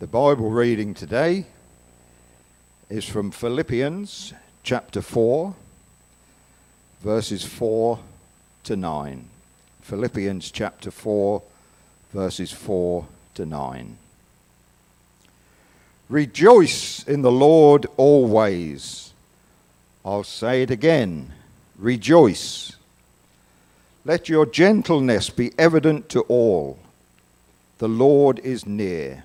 The Bible reading today is from Philippians chapter 4, verses 4 to 9. Philippians chapter 4, verses 4 to 9. Rejoice in the Lord always. I'll say it again. Rejoice. Let your gentleness be evident to all. The Lord is near.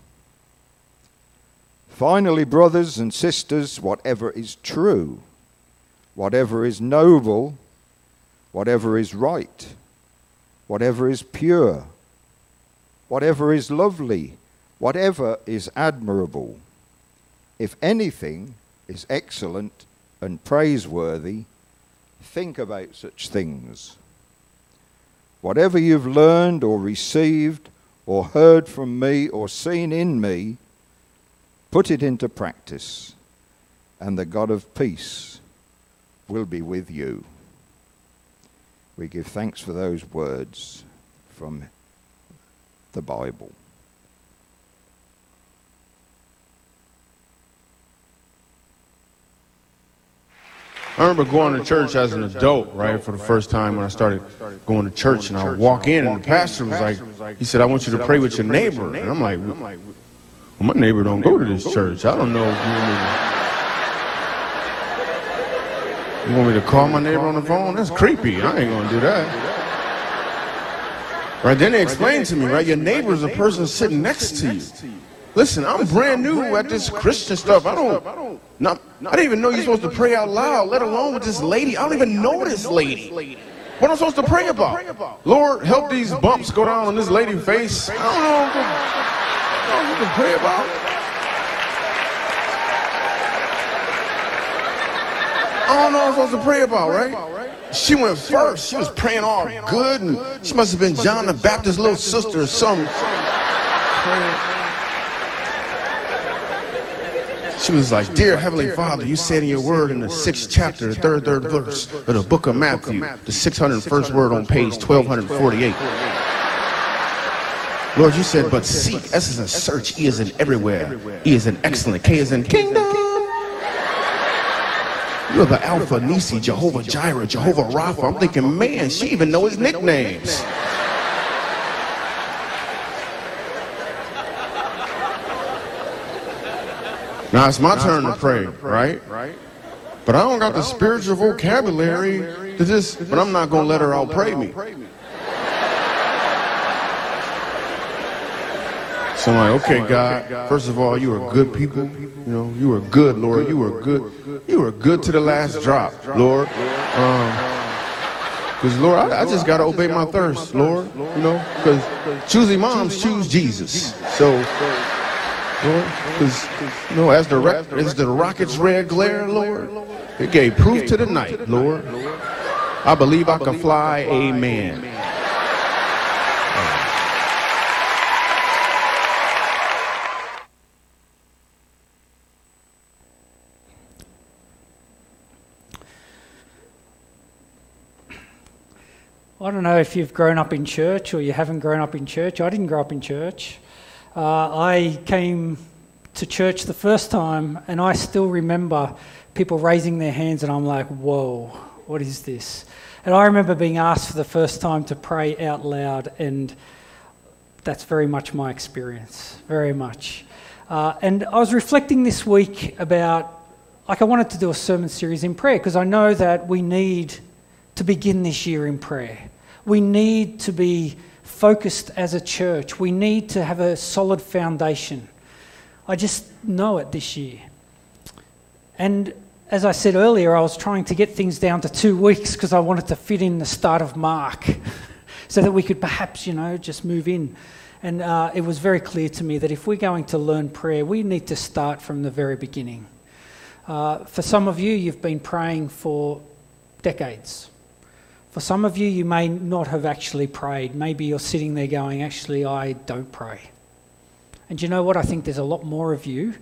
Finally, brothers and sisters, whatever is true, whatever is noble, whatever is right, whatever is pure, whatever is lovely, whatever is admirable, if anything is excellent and praiseworthy, think about such things. Whatever you've learned or received or heard from me or seen in me, Put it into practice, and the God of peace will be with you. We give thanks for those words from the Bible. I remember going to church as an adult, right, for the first time when I started going to church, and I walk in, and the pastor was like, he said, I want you to pray with your neighbor. And I'm like, well, my neighbor don't go to this church. I don't know if you want me to, you want me to call my neighbor on the phone? That's creepy. I ain't gonna do that. Right, then they explained to me, right, your neighbor is a person sitting next to you. Listen, I'm brand new at this Christian stuff. I don't, not, I didn't even know you're supposed to pray out loud, let alone with this lady. I don't even know this lady. What am I supposed to pray about? Lord, help these bumps go down on this lady's face. I don't know you can pray about. I don't know what I'm supposed to pray about, right? She went first. She was praying all good, and she must have been John the Baptist's little sister or something. She was like, Dear Heavenly Father, you said in your word in the sixth chapter, the third, third verse of the book of Matthew, the 601st word on page 1248. Lord, you said, but seek. S is in search. E is in everywhere. E is in excellent. K is in kingdom. You're the Alpha, Nisi, Jehovah Jireh, Jehovah Rapha. I'm thinking, man, she even know his nicknames. Now it's my turn to pray, right? Right. But I don't got the spiritual vocabulary to just, but I'm not going to let her out pray me. So I'm like, okay, God, first of all, you are good people. You know, you are good, Lord. You are good. You are good to the last drop, Lord. Because, um, Lord, I, I just got to obey my thirst, Lord. You know, because choosing moms choose Jesus. So, Lord, because, you know, as the, as the rocket's red glare, Lord, it gave proof to the night, Lord. I believe I can fly, amen. I don't know if you've grown up in church or you haven't grown up in church. I didn't grow up in church. Uh, I came to church the first time and I still remember people raising their hands and I'm like, whoa, what is this? And I remember being asked for the first time to pray out loud, and that's very much my experience, very much. Uh, and I was reflecting this week about, like, I wanted to do a sermon series in prayer because I know that we need to begin this year in prayer. We need to be focused as a church. We need to have a solid foundation. I just know it this year. And as I said earlier, I was trying to get things down to two weeks because I wanted to fit in the start of Mark so that we could perhaps, you know, just move in. And uh, it was very clear to me that if we're going to learn prayer, we need to start from the very beginning. Uh, for some of you, you've been praying for decades. For some of you, you may not have actually prayed. Maybe you're sitting there going, Actually, I don't pray. And you know what? I think there's a lot more of you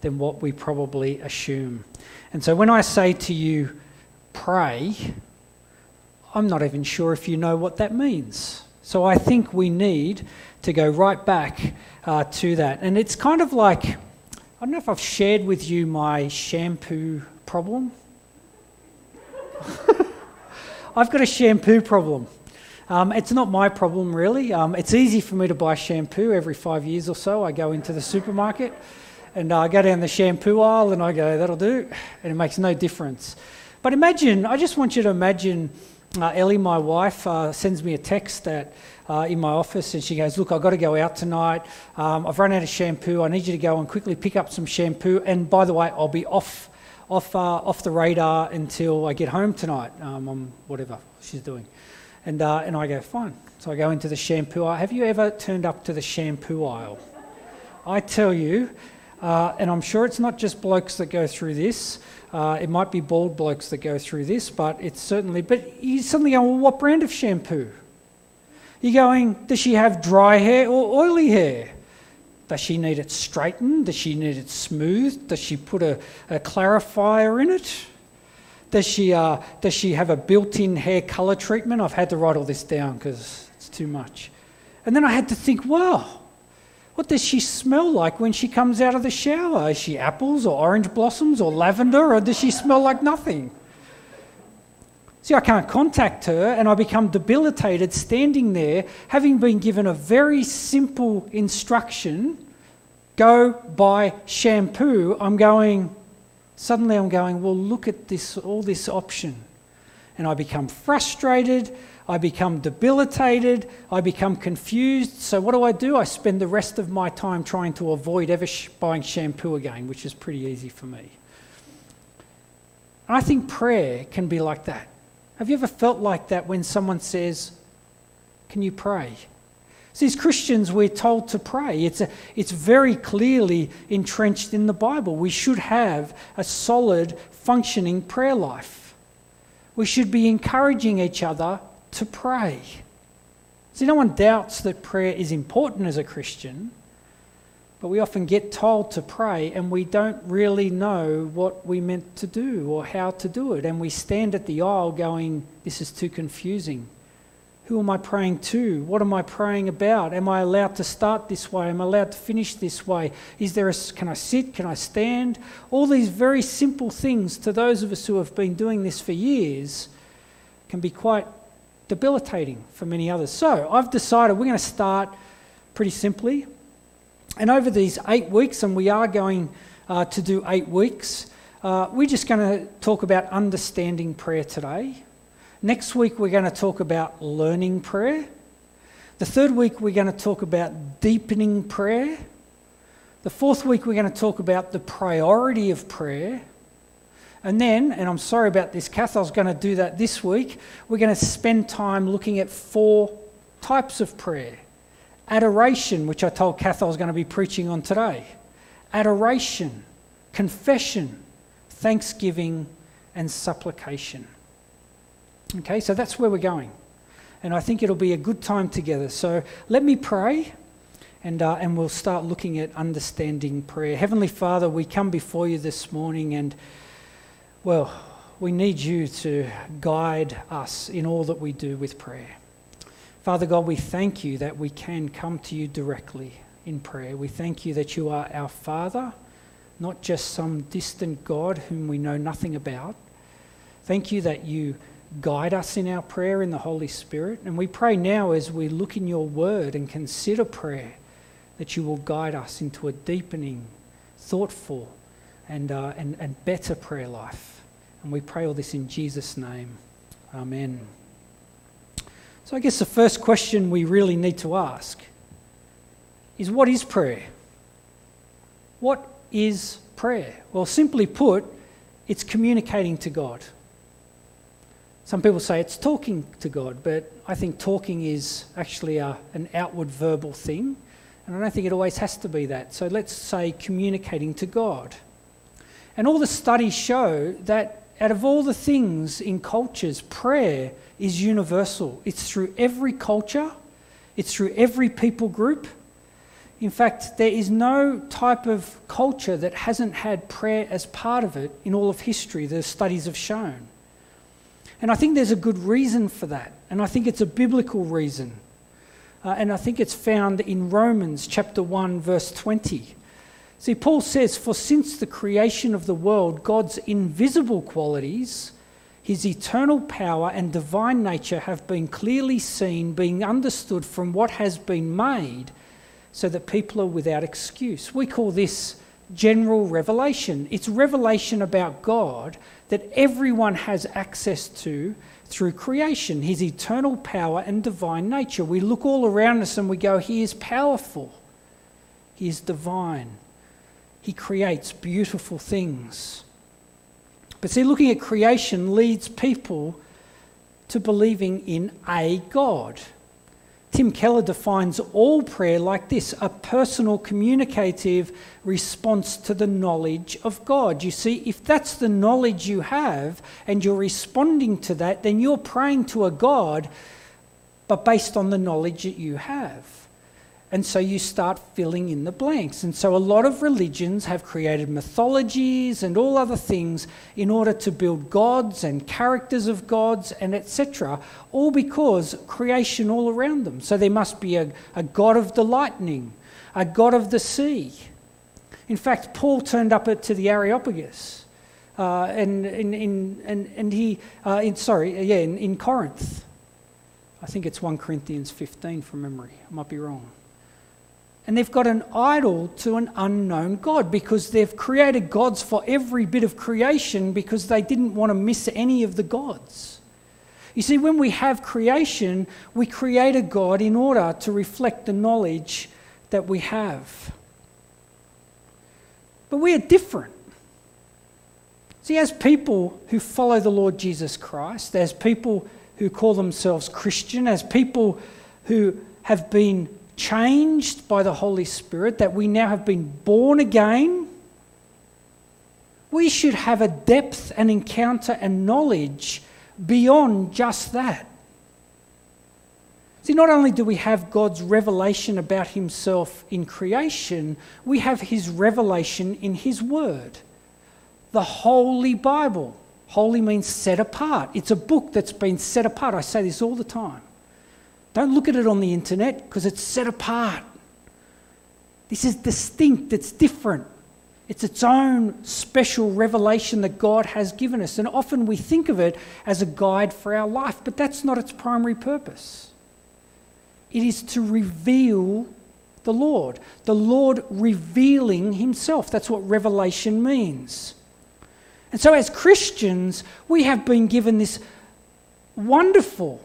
than what we probably assume. And so when I say to you, pray, I'm not even sure if you know what that means. So I think we need to go right back uh, to that. And it's kind of like I don't know if I've shared with you my shampoo problem. I've got a shampoo problem. Um, it's not my problem, really. Um, it's easy for me to buy shampoo every five years or so. I go into the supermarket and I go down the shampoo aisle and I go, that'll do. And it makes no difference. But imagine, I just want you to imagine uh, Ellie, my wife, uh, sends me a text at, uh, in my office and she goes, Look, I've got to go out tonight. Um, I've run out of shampoo. I need you to go and quickly pick up some shampoo. And by the way, I'll be off, off, uh, off the radar until I get home tonight um, on whatever she's doing. And, uh, and I go, Fine. So I go into the shampoo aisle. Have you ever turned up to the shampoo aisle? I tell you, uh, and I'm sure it's not just blokes that go through this. Uh, it might be bald blokes that go through this, but it's certainly. But you suddenly go, well, what brand of shampoo? You're going, does she have dry hair or oily hair? Does she need it straightened? Does she need it smoothed? Does she put a, a clarifier in it? Does she, uh, does she have a built in hair colour treatment? I've had to write all this down because it's too much. And then I had to think, wow, what does she smell like when she comes out of the shower? Is she apples or orange blossoms or lavender, or does she smell like nothing? See, I can't contact her, and I become debilitated standing there, having been given a very simple instruction go buy shampoo. I'm going, suddenly I'm going, well, look at this, all this option. And I become frustrated I become debilitated, I become confused. So, what do I do? I spend the rest of my time trying to avoid ever sh- buying shampoo again, which is pretty easy for me. I think prayer can be like that. Have you ever felt like that when someone says, Can you pray? See, as Christians, we're told to pray. It's, a, it's very clearly entrenched in the Bible. We should have a solid, functioning prayer life. We should be encouraging each other to pray. See, no one doubts that prayer is important as a Christian, but we often get told to pray and we don't really know what we meant to do or how to do it. And we stand at the aisle going, This is too confusing. Who am I praying to? What am I praying about? Am I allowed to start this way? Am I allowed to finish this way? Is there a, can I sit? Can I stand? All these very simple things to those of us who have been doing this for years can be quite debilitating for many others. So I've decided we're going to start pretty simply. And over these eight weeks, and we are going uh, to do eight weeks, uh, we're just going to talk about understanding prayer today. Next week, we're going to talk about learning prayer. The third week, we're going to talk about deepening prayer. The fourth week, we're going to talk about the priority of prayer. And then, and I'm sorry about this, Kathel's going to do that this week, we're going to spend time looking at four types of prayer. Adoration, which I told Kath I was going to be preaching on today. Adoration, confession, thanksgiving, and supplication. Okay, so that's where we're going. And I think it'll be a good time together. So let me pray and, uh, and we'll start looking at understanding prayer. Heavenly Father, we come before you this morning and well, we need you to guide us in all that we do with prayer. Father God, we thank you that we can come to you directly in prayer. We thank you that you are our Father, not just some distant God whom we know nothing about. Thank you that you guide us in our prayer in the Holy Spirit. And we pray now as we look in your word and consider prayer that you will guide us into a deepening, thoughtful, and, uh, and, and better prayer life. And we pray all this in Jesus' name. Amen. So, I guess the first question we really need to ask is what is prayer? What is prayer? Well, simply put, it's communicating to God. Some people say it's talking to God, but I think talking is actually a, an outward verbal thing, and I don't think it always has to be that. So let's say communicating to God. And all the studies show that out of all the things in cultures, prayer is universal. It's through every culture, it's through every people group. In fact, there is no type of culture that hasn't had prayer as part of it in all of history, the studies have shown. And I think there's a good reason for that. And I think it's a biblical reason. Uh, and I think it's found in Romans chapter 1, verse 20. See, Paul says, For since the creation of the world, God's invisible qualities, his eternal power and divine nature have been clearly seen, being understood from what has been made, so that people are without excuse. We call this general revelation. It's revelation about God that everyone has access to through creation, his eternal power and divine nature. We look all around us and we go, He is powerful, He is divine. He creates beautiful things. But see, looking at creation leads people to believing in a God. Tim Keller defines all prayer like this a personal communicative response to the knowledge of God. You see, if that's the knowledge you have and you're responding to that, then you're praying to a God, but based on the knowledge that you have. And so you start filling in the blanks. And so a lot of religions have created mythologies and all other things in order to build gods and characters of gods and etc. All because creation all around them. So there must be a, a god of the lightning, a god of the sea. In fact, Paul turned up to the Areopagus. Uh, and, and, and, and he, uh, in, sorry, yeah, in, in Corinth. I think it's 1 Corinthians 15 from memory. I might be wrong. And they've got an idol to an unknown God because they've created gods for every bit of creation because they didn't want to miss any of the gods. You see, when we have creation, we create a God in order to reflect the knowledge that we have. But we are different. See, as people who follow the Lord Jesus Christ, as people who call themselves Christian, as people who have been changed by the Holy Spirit, that we now have been born again, we should have a depth and encounter and knowledge beyond just that. See, not only do we have God's revelation about Himself in creation, we have His revelation in His Word. The Holy Bible. Holy means set apart. It's a book that's been set apart. I say this all the time. Don't look at it on the internet because it's set apart. This is distinct, it's different. It's its own special revelation that God has given us. And often we think of it as a guide for our life, but that's not its primary purpose. It is to reveal the Lord, the Lord revealing Himself. That's what revelation means. And so, as Christians, we have been given this wonderful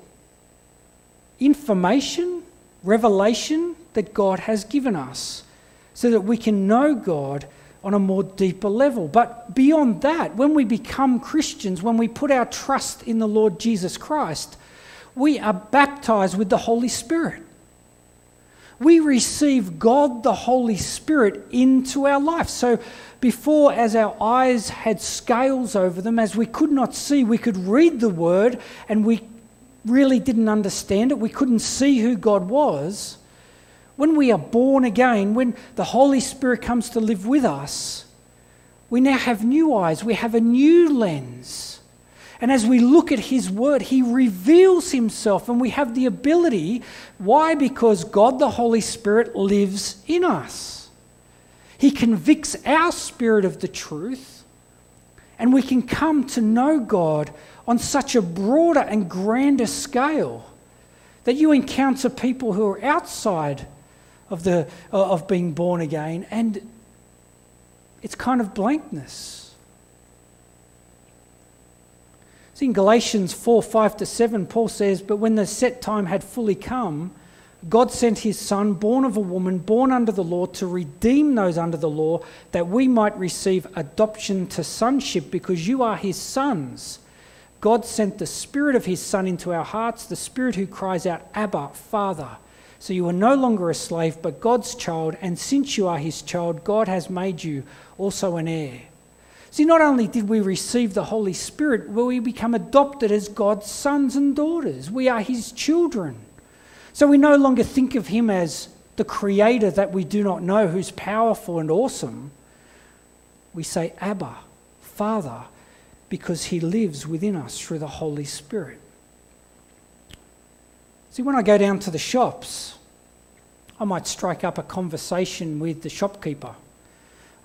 information, revelation that God has given us so that we can know God on a more deeper level. But beyond that, when we become Christians, when we put our trust in the Lord Jesus Christ, we are baptized with the Holy Spirit. We receive God the Holy Spirit into our life. So before, as our eyes had scales over them, as we could not see, we could read the word and we really didn't understand it, we couldn't see who God was, when we are born again, when the Holy Spirit comes to live with us, we now have new eyes, we have a new lens. And as we look at His Word, He reveals Himself, and we have the ability. Why? Because God the Holy Spirit lives in us. He convicts our spirit of the truth, and we can come to know God on such a broader and grander scale that you encounter people who are outside of, the, uh, of being born again, and it's kind of blankness. See, in Galatians 4 5 to 7, Paul says, But when the set time had fully come, God sent his Son, born of a woman, born under the law, to redeem those under the law, that we might receive adoption to sonship, because you are his sons. God sent the Spirit of His Son into our hearts, the Spirit who cries out, Abba, Father. So you are no longer a slave, but God's child, and since you are His child, God has made you also an heir. See, not only did we receive the Holy Spirit, but we become adopted as God's sons and daughters. We are His children. So we no longer think of Him as the Creator that we do not know, who's powerful and awesome. We say, Abba, Father, because He lives within us through the Holy Spirit. See, when I go down to the shops, I might strike up a conversation with the shopkeeper.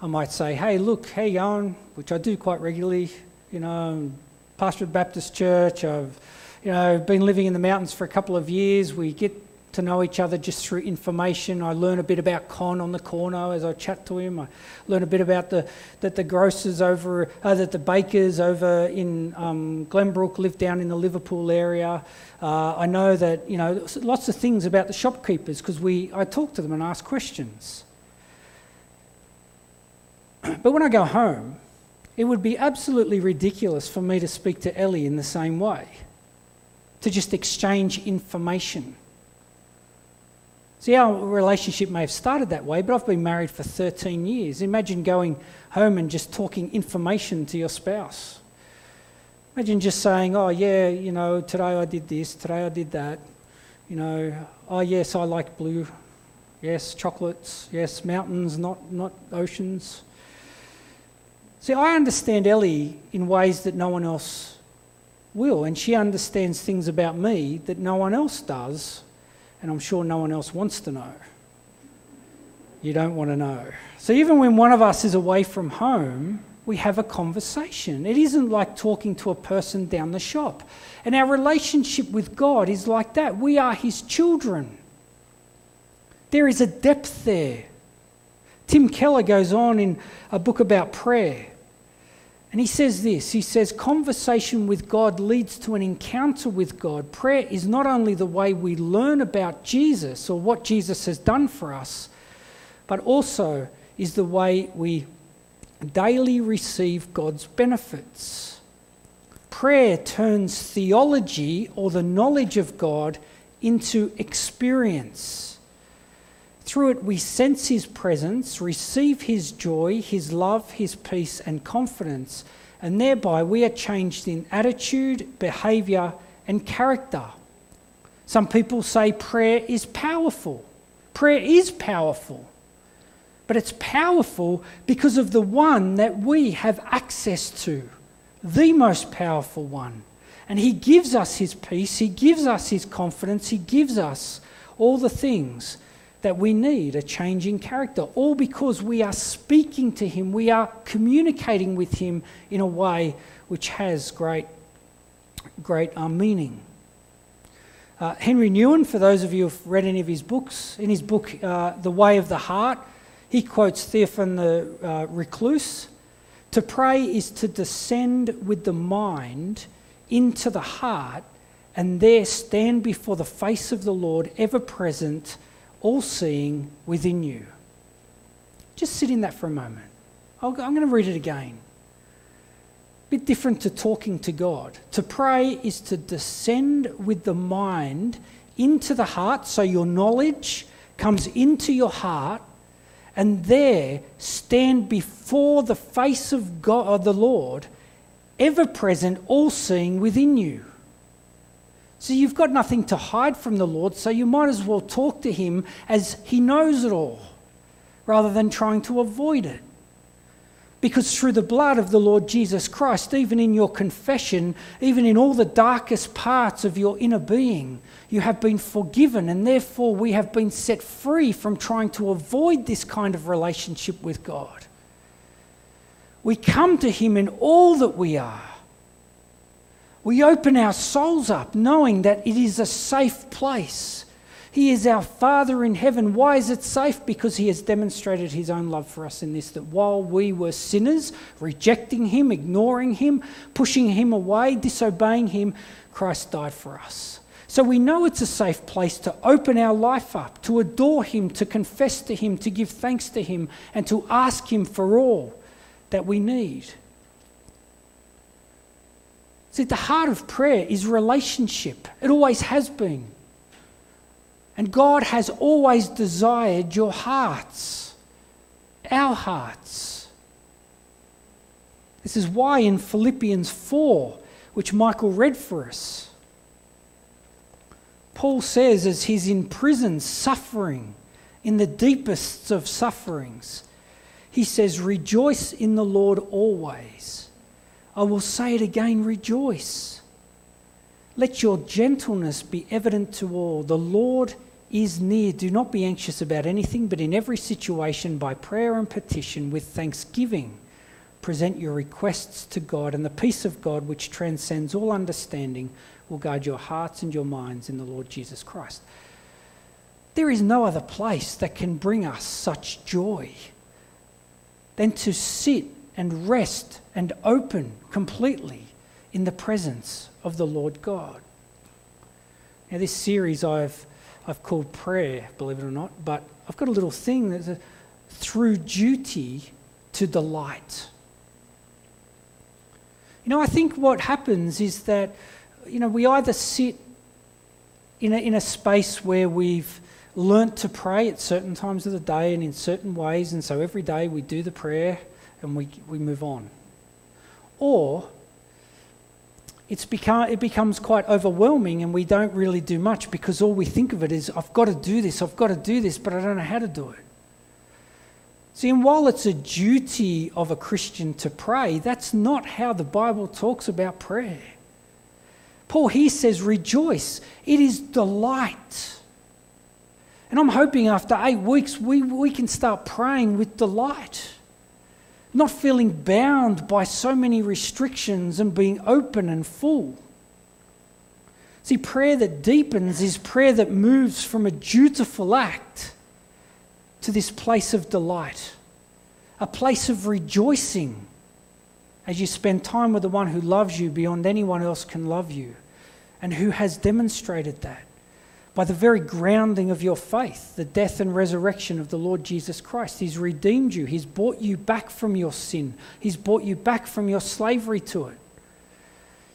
I might say, hey, look, how you going? Which I do quite regularly. You know, pastor of Baptist church. I've, you know, been living in the mountains for a couple of years. We get to know each other just through information. I learn a bit about Con on the corner as I chat to him. I learn a bit about the that the grocers over, uh, that the bakers over in um, Glenbrook live down in the Liverpool area. Uh, I know that you know lots of things about the shopkeepers because we I talk to them and ask questions. But when I go home, it would be absolutely ridiculous for me to speak to Ellie in the same way, to just exchange information. See, our relationship may have started that way, but I've been married for 13 years. Imagine going home and just talking information to your spouse. Imagine just saying, oh, yeah, you know, today I did this, today I did that. You know, oh, yes, I like blue. Yes, chocolates. Yes, mountains, not, not oceans. See, I understand Ellie in ways that no one else will, and she understands things about me that no one else does, and I'm sure no one else wants to know. You don't want to know. So even when one of us is away from home, we have a conversation. It isn't like talking to a person down the shop. And our relationship with God is like that. We are His children. There is a depth there. Tim Keller goes on in a book about prayer and he says this he says, conversation with God leads to an encounter with God. Prayer is not only the way we learn about Jesus or what Jesus has done for us, but also is the way we daily receive God's benefits. Prayer turns theology or the knowledge of God into experience. Through it, we sense His presence, receive His joy, His love, His peace, and confidence, and thereby we are changed in attitude, behaviour, and character. Some people say prayer is powerful. Prayer is powerful, but it's powerful because of the one that we have access to, the most powerful one. And He gives us His peace, He gives us His confidence, He gives us all the things that we need a change in character, all because we are speaking to Him, we are communicating with Him in a way which has great, great uh, meaning. Uh, Henry Nouwen, for those of you who've read any of his books, in his book, uh, The Way of the Heart, he quotes Theophan the uh, Recluse To pray is to descend with the mind into the heart and there stand before the face of the Lord, ever present all seeing within you. Just sit in that for a moment. i am going to read it again. A bit different to talking to God. To pray is to descend with the mind into the heart, so your knowledge comes into your heart, and there stand before the face of God, the Lord, ever present, all seeing within you. So you've got nothing to hide from the Lord, so you might as well talk to Him as He knows it all, rather than trying to avoid it. Because through the blood of the Lord Jesus Christ, even in your confession, even in all the darkest parts of your inner being, you have been forgiven, and therefore we have been set free from trying to avoid this kind of relationship with God. We come to Him in all that we are we open our souls up knowing that it is a safe place. He is our Father in heaven. Why is it safe? Because He has demonstrated His own love for us in this that while we were sinners, rejecting Him, ignoring Him, pushing Him away, disobeying Him, Christ died for us. So we know it's a safe place to open our life up, to adore Him, to confess to Him, to give thanks to Him, and to ask Him for all that we need. See, the heart of prayer is relationship, it always has been. And God has always desired your hearts, our hearts. This is why in Philippians 4, which Michael read for us, Paul says, as he's in prison suffering, in the deepest of sufferings, he says, Rejoice in the Lord always. I will say it again, rejoice. Let your gentleness be evident to all. The Lord is near. Do not be anxious about anything, but in every situation, by prayer and petition, with thanksgiving, present your requests to God, and the peace of God, which transcends all understanding, will guard your hearts and your minds in the Lord Jesus Christ. There is no other place that can bring us such joy than to sit and rest and open completely in the presence of the Lord God. Now, this series I've, I've called prayer, believe it or not, but I've got a little thing that's a, through duty to delight. You know, I think what happens is that, you know, we either sit in a, in a space where we've learnt to pray at certain times of the day and in certain ways, and so every day we do the prayer and we, we move on. Or it's become, it becomes quite overwhelming and we don't really do much because all we think of it is, I've got to do this, I've got to do this, but I don't know how to do it. See, and while it's a duty of a Christian to pray, that's not how the Bible talks about prayer. Paul here says, rejoice. It is delight. And I'm hoping after eight weeks we, we can start praying with delight, not feeling bound by so many restrictions and being open and full. See, prayer that deepens is prayer that moves from a dutiful act to this place of delight, a place of rejoicing as you spend time with the one who loves you beyond anyone else can love you and who has demonstrated that by the very grounding of your faith, the death and resurrection of the Lord Jesus Christ. He's redeemed you, He's bought you back from your sin, He's bought you back from your slavery to it.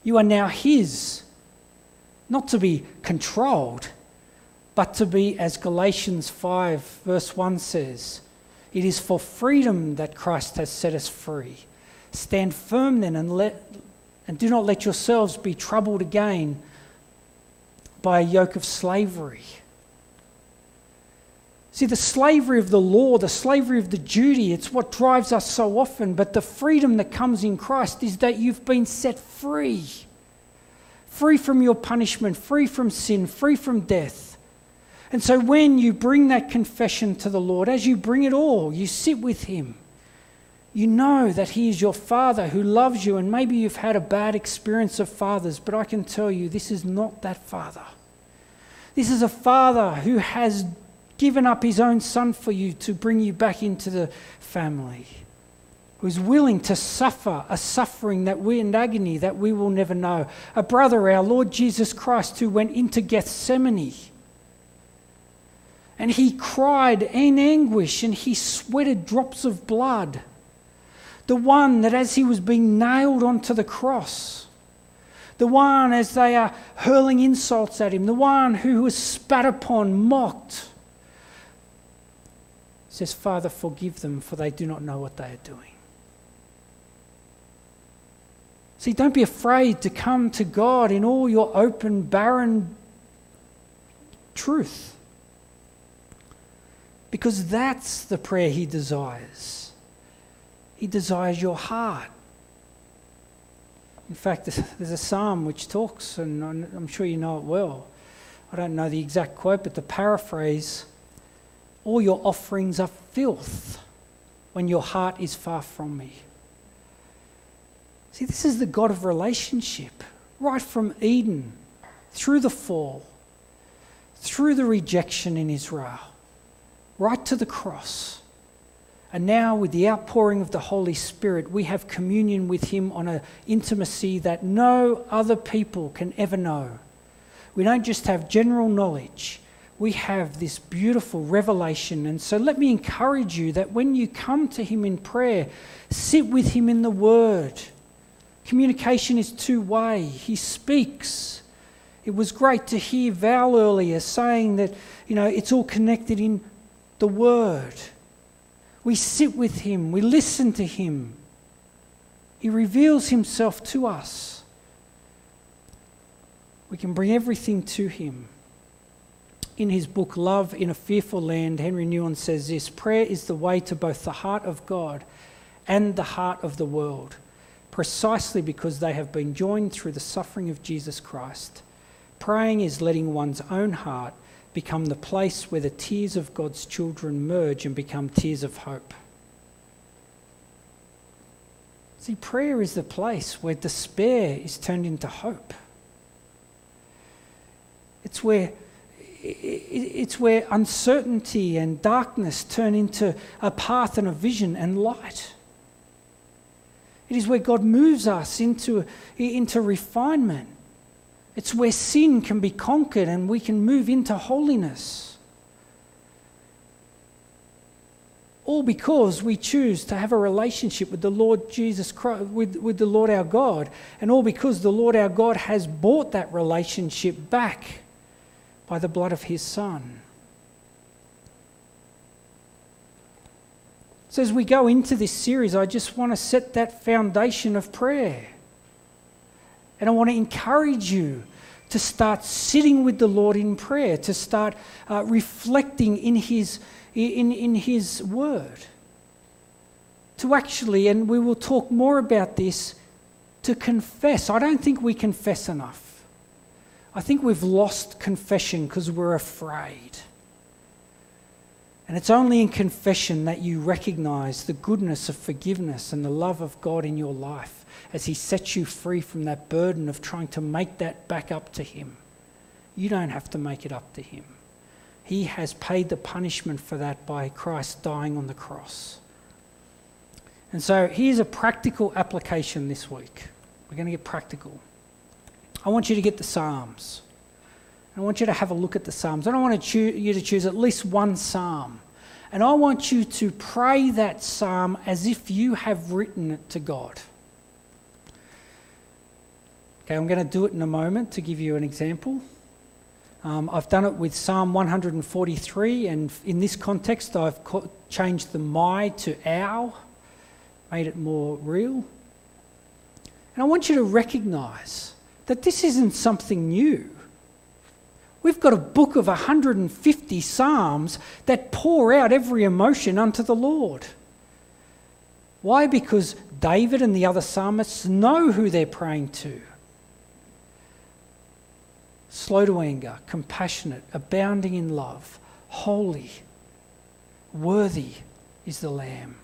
You are now His, not to be controlled, but to be, as Galatians 5, verse 1 says, it is for freedom that Christ has set us free. Stand firm then and, let, and do not let yourselves be troubled again by a yoke of slavery. See, the slavery of the law, the slavery of the duty, it's what drives us so often. But the freedom that comes in Christ is that you've been set free. Free from your punishment, free from sin, free from death. And so when you bring that confession to the Lord, as you bring it all, you sit with Him. You know that He is your Father who loves you, and maybe you've had a bad experience of fathers, but I can tell you this is not that Father. This is a Father who has given up His own Son for you to bring you back into the family, who's willing to suffer a suffering that we and agony that we will never know. A brother, our Lord Jesus Christ, who went into Gethsemane. And he cried in anguish and he sweated drops of blood the one that as he was being nailed onto the cross, the one as they are hurling insults at him, the one who was spat upon, mocked, says, Father, forgive them, for they do not know what they are doing. See, don't be afraid to come to God in all your open, barren truth. Because that's the prayer He desires. He desires your heart. In fact, there's a psalm which talks, and I'm sure you know it well. I don't know the exact quote, but the paraphrase all your offerings are filth when your heart is far from me. See, this is the God of relationship, right from Eden, through the fall, through the rejection in Israel, right to the cross. And now, with the outpouring of the Holy Spirit, we have communion with Him on an intimacy that no other people can ever know. We don't just have general knowledge, we have this beautiful revelation. And so, let me encourage you that when you come to Him in prayer, sit with Him in the Word. Communication is two way, He speaks. It was great to hear Val earlier saying that, you know, it's all connected in the Word. We sit with Him, we listen to Him. He reveals himself to us. We can bring everything to him. In his book, Love in a Fearful Land, Henry Nouwen says this Prayer is the way to both the heart of God and the heart of the world, precisely because they have been joined through the suffering of Jesus Christ. Praying is letting one's own heart become the place where the tears of God's children merge and become tears of hope. See, prayer is the place where despair is turned into hope. It's where it's where uncertainty and darkness turn into a path and a vision and light. It is where God moves us into, into refinement. It's where sin can be conquered and we can move into holiness. All because we choose to have a relationship with the Lord Jesus Christ, with, with the Lord our God, and all because the Lord our God has bought that relationship back by the blood of his Son. So, as we go into this series, I just want to set that foundation of prayer. And I want to encourage you to start sitting with the Lord in prayer, to start uh, reflecting in his, in, in his word. To actually, and we will talk more about this, to confess. I don't think we confess enough. I think we've lost confession because we're afraid. And it's only in confession that you recognize the goodness of forgiveness and the love of God in your life as He sets you free from that burden of trying to make that back up to Him. You don't have to make it up to Him. He has paid the punishment for that by Christ dying on the cross. And so here's a practical application this week. We're going to get practical. I want you to get the Psalms. I want you to have a look at the Psalms. I want to you to choose at least one Psalm. And I want you to pray that Psalm as if you have written it to God. Okay, I'm going to do it in a moment to give you an example. Um, I've done it with Psalm 143, and in this context, I've changed the my to our, made it more real. And I want you to recognize that this isn't something new. We've got a book of 150 Psalms that pour out every emotion unto the Lord. Why? Because David and the other psalmists know who they're praying to. Slow to anger, compassionate, abounding in love, holy, worthy is the Lamb.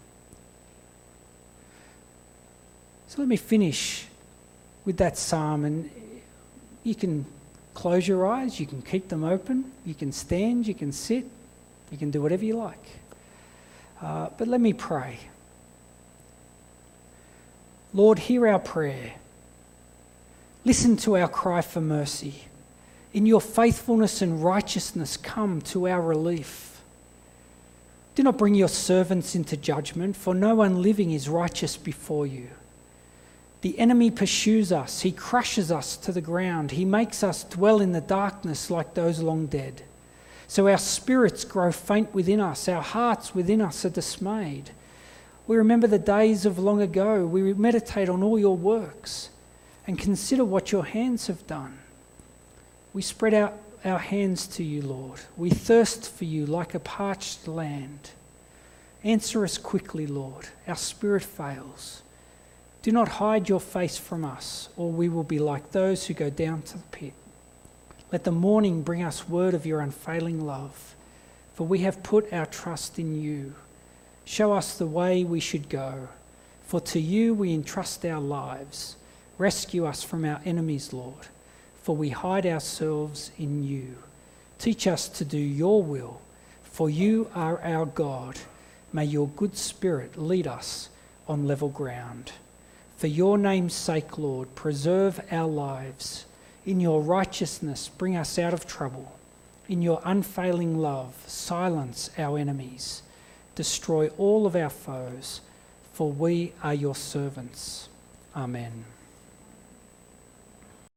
So let me finish with that psalm, and you can close your eyes, you can keep them open, you can stand, you can sit, you can do whatever you like. Uh, but let me pray. Lord, hear our prayer. Listen to our cry for mercy. In your faithfulness and righteousness, come to our relief. Do not bring your servants into judgment, for no one living is righteous before you. The enemy pursues us, he crushes us to the ground, he makes us dwell in the darkness like those long dead. So our spirits grow faint within us, our hearts within us are dismayed. We remember the days of long ago, we meditate on all your works and consider what your hands have done. We spread out our hands to you, Lord. We thirst for you like a parched land. Answer us quickly, Lord. Our spirit fails. Do not hide your face from us, or we will be like those who go down to the pit. Let the morning bring us word of your unfailing love, for we have put our trust in you. Show us the way we should go, for to you we entrust our lives. Rescue us from our enemies, Lord, for we hide ourselves in you. Teach us to do your will, for you are our God. May your good spirit lead us on level ground. For your name's sake, Lord, preserve our lives. In your righteousness, bring us out of trouble. In your unfailing love, silence our enemies. Destroy all of our foes, for we are your servants. Amen.